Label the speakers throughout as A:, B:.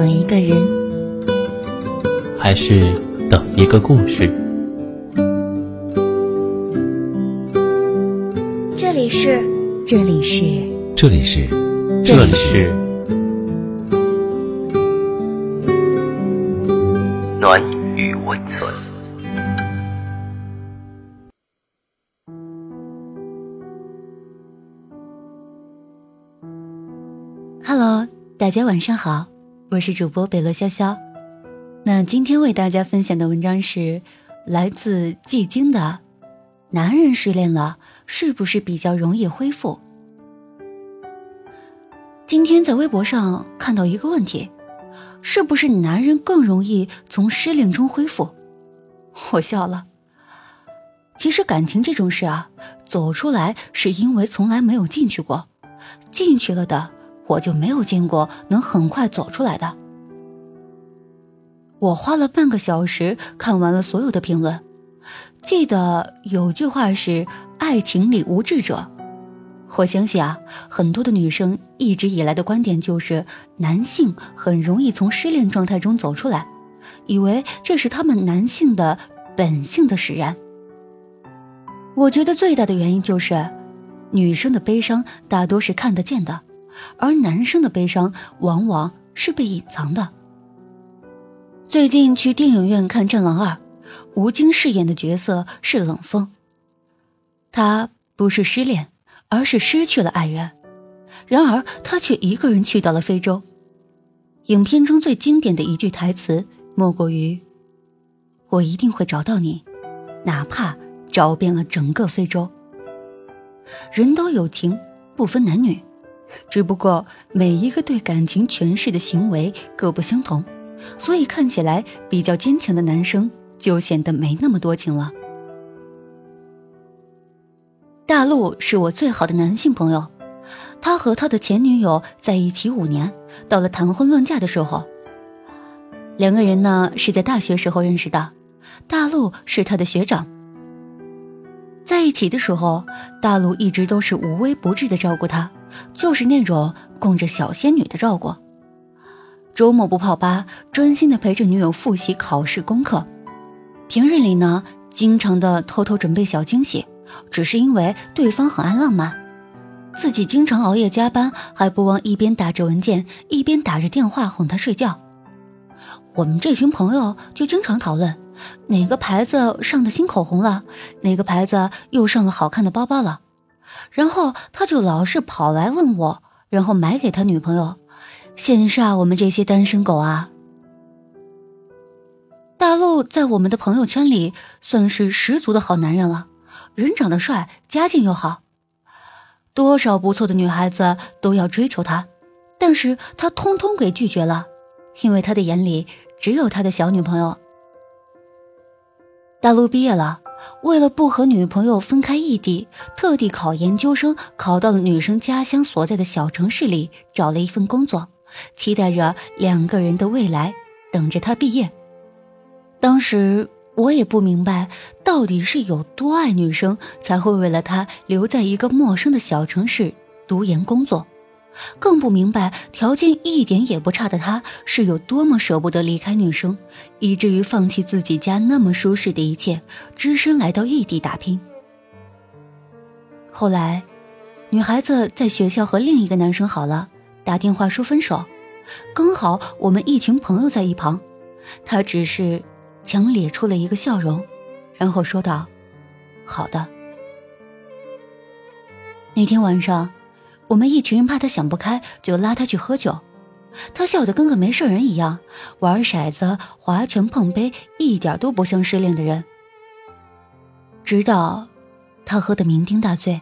A: 等一个人，
B: 还是等一个故事？
A: 这里是，这里是，
B: 这里是，这里是。
C: 暖与温存。
A: Hello，大家晚上好，我是主播北落潇潇。那今天为大家分享的文章是来自季京的：男人失恋了，是不是比较容易恢复？今天在微博上看到一个问题，是不是男人更容易从失恋中恢复？我笑了。其实感情这种事啊，走出来是因为从来没有进去过，进去了的。我就没有见过能很快走出来的。我花了半个小时看完了所有的评论，记得有句话是“爱情里无智者”。我相信啊，很多的女生一直以来的观点就是男性很容易从失恋状态中走出来，以为这是他们男性的本性的使然。我觉得最大的原因就是，女生的悲伤大多是看得见的。而男生的悲伤往往是被隐藏的。最近去电影院看《战狼二》，吴京饰演的角色是冷风。他不是失恋，而是失去了爱人。然而他却一个人去到了非洲。影片中最经典的一句台词莫过于：“我一定会找到你，哪怕找遍了整个非洲。”人都有情，不分男女。只不过每一个对感情诠释的行为各不相同，所以看起来比较坚强的男生就显得没那么多情了。大陆是我最好的男性朋友，他和他的前女友在一起五年，到了谈婚论嫁的时候，两个人呢是在大学时候认识的，大陆是他的学长。在一起的时候，大陆一直都是无微不至的照顾他。就是那种供着小仙女的照顾，周末不泡吧，专心的陪着女友复习考试功课。平日里呢，经常的偷偷准备小惊喜，只是因为对方很爱浪漫，自己经常熬夜加班，还不忘一边打着文件，一边打着电话哄她睡觉。我们这群朋友就经常讨论，哪个牌子上的新口红了，哪个牌子又上了好看的包包了。然后他就老是跑来问我，然后买给他女朋友，羡煞我们这些单身狗啊！大陆在我们的朋友圈里算是十足的好男人了，人长得帅，家境又好，多少不错的女孩子都要追求他，但是他通通给拒绝了，因为他的眼里只有他的小女朋友。大陆毕业了。为了不和女朋友分开异地，特地考研究生，考到了女生家乡所在的小城市里，找了一份工作，期待着两个人的未来，等着他毕业。当时我也不明白，到底是有多爱女生，才会为了她留在一个陌生的小城市读研工作。更不明白，条件一点也不差的他是有多么舍不得离开女生，以至于放弃自己家那么舒适的一切，只身来到异地打拼。后来，女孩子在学校和另一个男生好了，打电话说分手，刚好我们一群朋友在一旁，他只是强咧出了一个笑容，然后说道：“好的。”那天晚上。我们一群人怕他想不开，就拉他去喝酒。他笑得跟个没事人一样，玩骰子、划拳、碰杯，一点都不像失恋的人。直到他喝得酩酊大醉，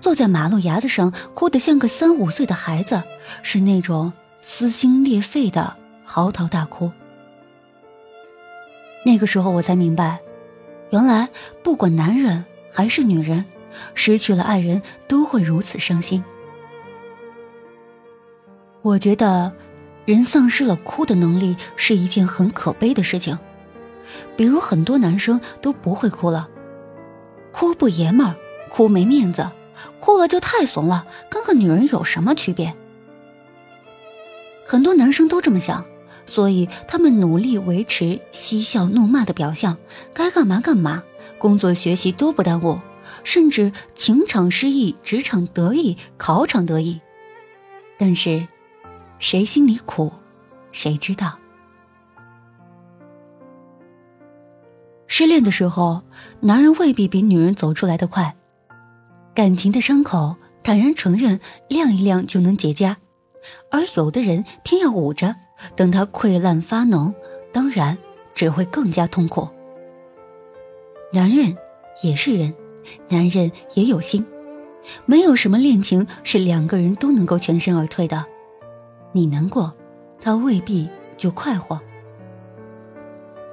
A: 坐在马路牙子上，哭得像个三五岁的孩子，是那种撕心裂肺的嚎啕大哭。那个时候我才明白，原来不管男人还是女人，失去了爱人都会如此伤心。我觉得，人丧失了哭的能力是一件很可悲的事情。比如很多男生都不会哭了，哭不爷们儿，哭没面子，哭了就太怂了，跟个女人有什么区别？很多男生都这么想，所以他们努力维持嬉笑怒骂的表象，该干嘛干嘛，工作学习都不耽误，甚至情场失意，职场得意，考场得意。但是，谁心里苦，谁知道。失恋的时候，男人未必比女人走出来的快，感情的伤口坦然承认，晾一晾就能结痂，而有的人偏要捂着。等它溃烂发脓，当然只会更加痛苦。男人也是人，男人也有心，没有什么恋情是两个人都能够全身而退的。你难过，他未必就快活。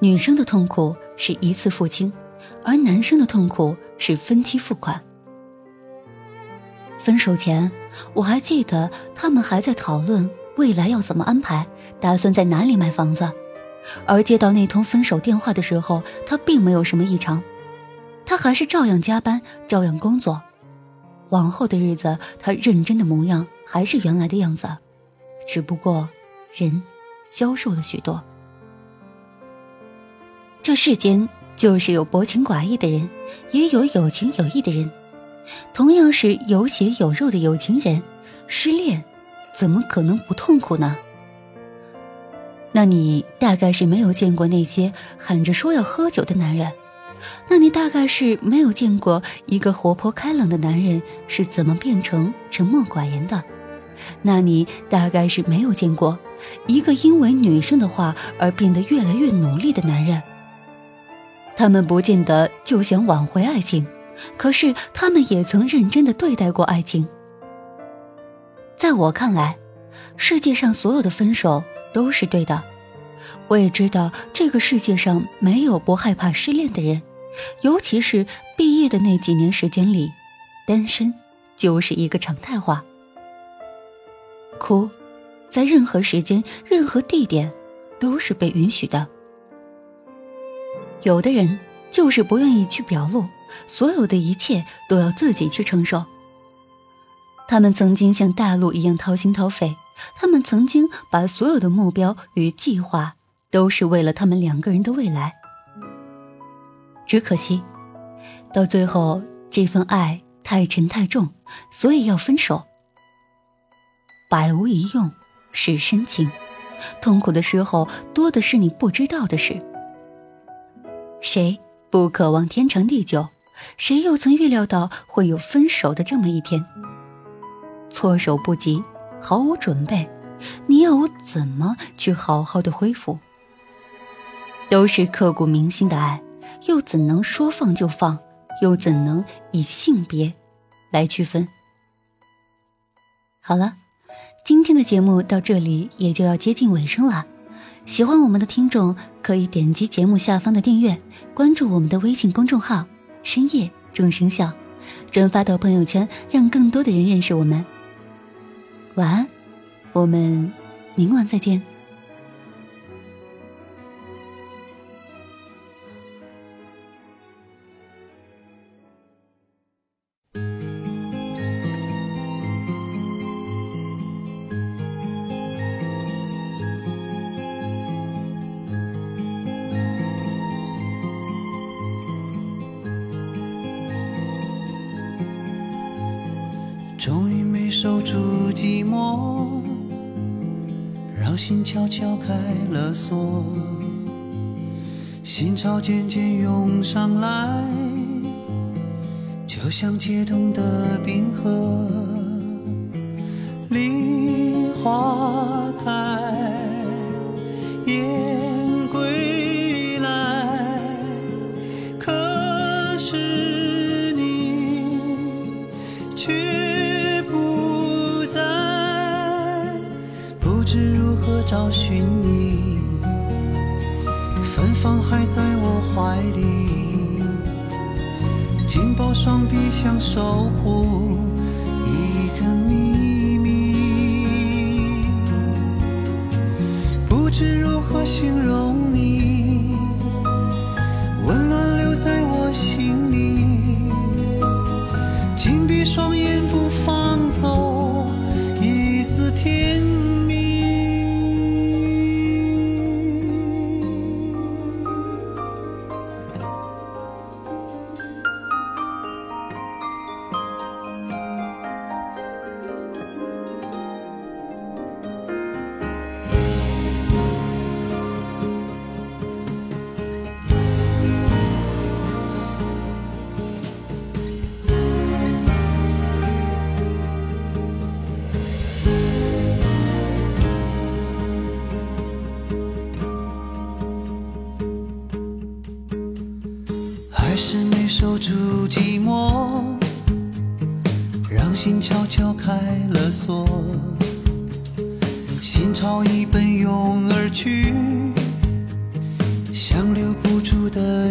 A: 女生的痛苦是一次付清，而男生的痛苦是分期付款。分手前，我还记得他们还在讨论。未来要怎么安排？打算在哪里买房子？而接到那通分手电话的时候，他并没有什么异常，他还是照样加班，照样工作。往后的日子，他认真的模样还是原来的样子，只不过人消瘦了许多。这世间就是有薄情寡义的人，也有有情有义的人。同样是有血有肉的有情人，失恋。怎么可能不痛苦呢？那你大概是没有见过那些喊着说要喝酒的男人，那你大概是没有见过一个活泼开朗的男人是怎么变成沉默寡言的，那你大概是没有见过一个因为女生的话而变得越来越努力的男人。他们不见得就想挽回爱情，可是他们也曾认真的对待过爱情。在我看来，世界上所有的分手都是对的。我也知道这个世界上没有不害怕失恋的人，尤其是毕业的那几年时间里，单身就是一个常态化。哭，在任何时间、任何地点都是被允许的。有的人就是不愿意去表露，所有的一切都要自己去承受。他们曾经像大陆一样掏心掏肺，他们曾经把所有的目标与计划都是为了他们两个人的未来。只可惜，到最后这份爱太沉太重，所以要分手。百无一用是深情，痛苦的时候多的是你不知道的事。谁不渴望天长地久？谁又曾预料到会有分手的这么一天？措手不及，毫无准备，你要我怎么去好好的恢复？都是刻骨铭心的爱，又怎能说放就放？又怎能以性别来区分？好了，今天的节目到这里也就要接近尾声了。喜欢我们的听众可以点击节目下方的订阅，关注我们的微信公众号“深夜众生笑”，转发到朋友圈，让更多的人认识我们。晚安，我们明晚再见。
D: 终于没守住寂寞，让心悄悄开了锁，心潮渐渐涌上来，就像解冻的冰河，怀里，紧抱双臂想守护一个秘密，不知如何形容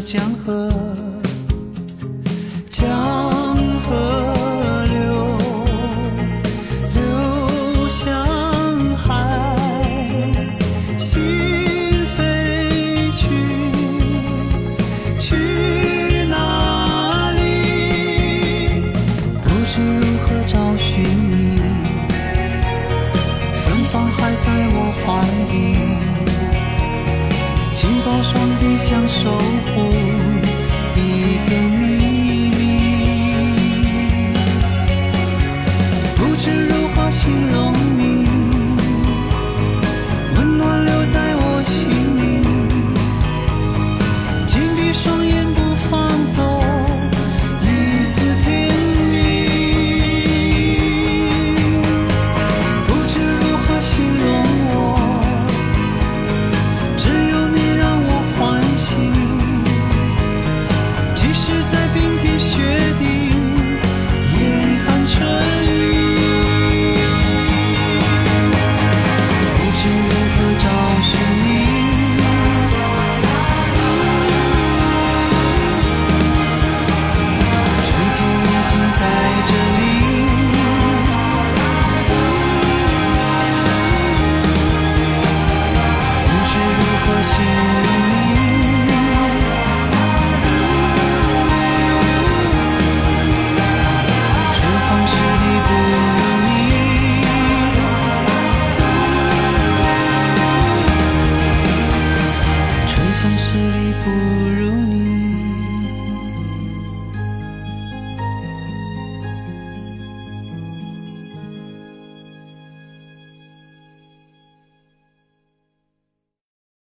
D: 江河。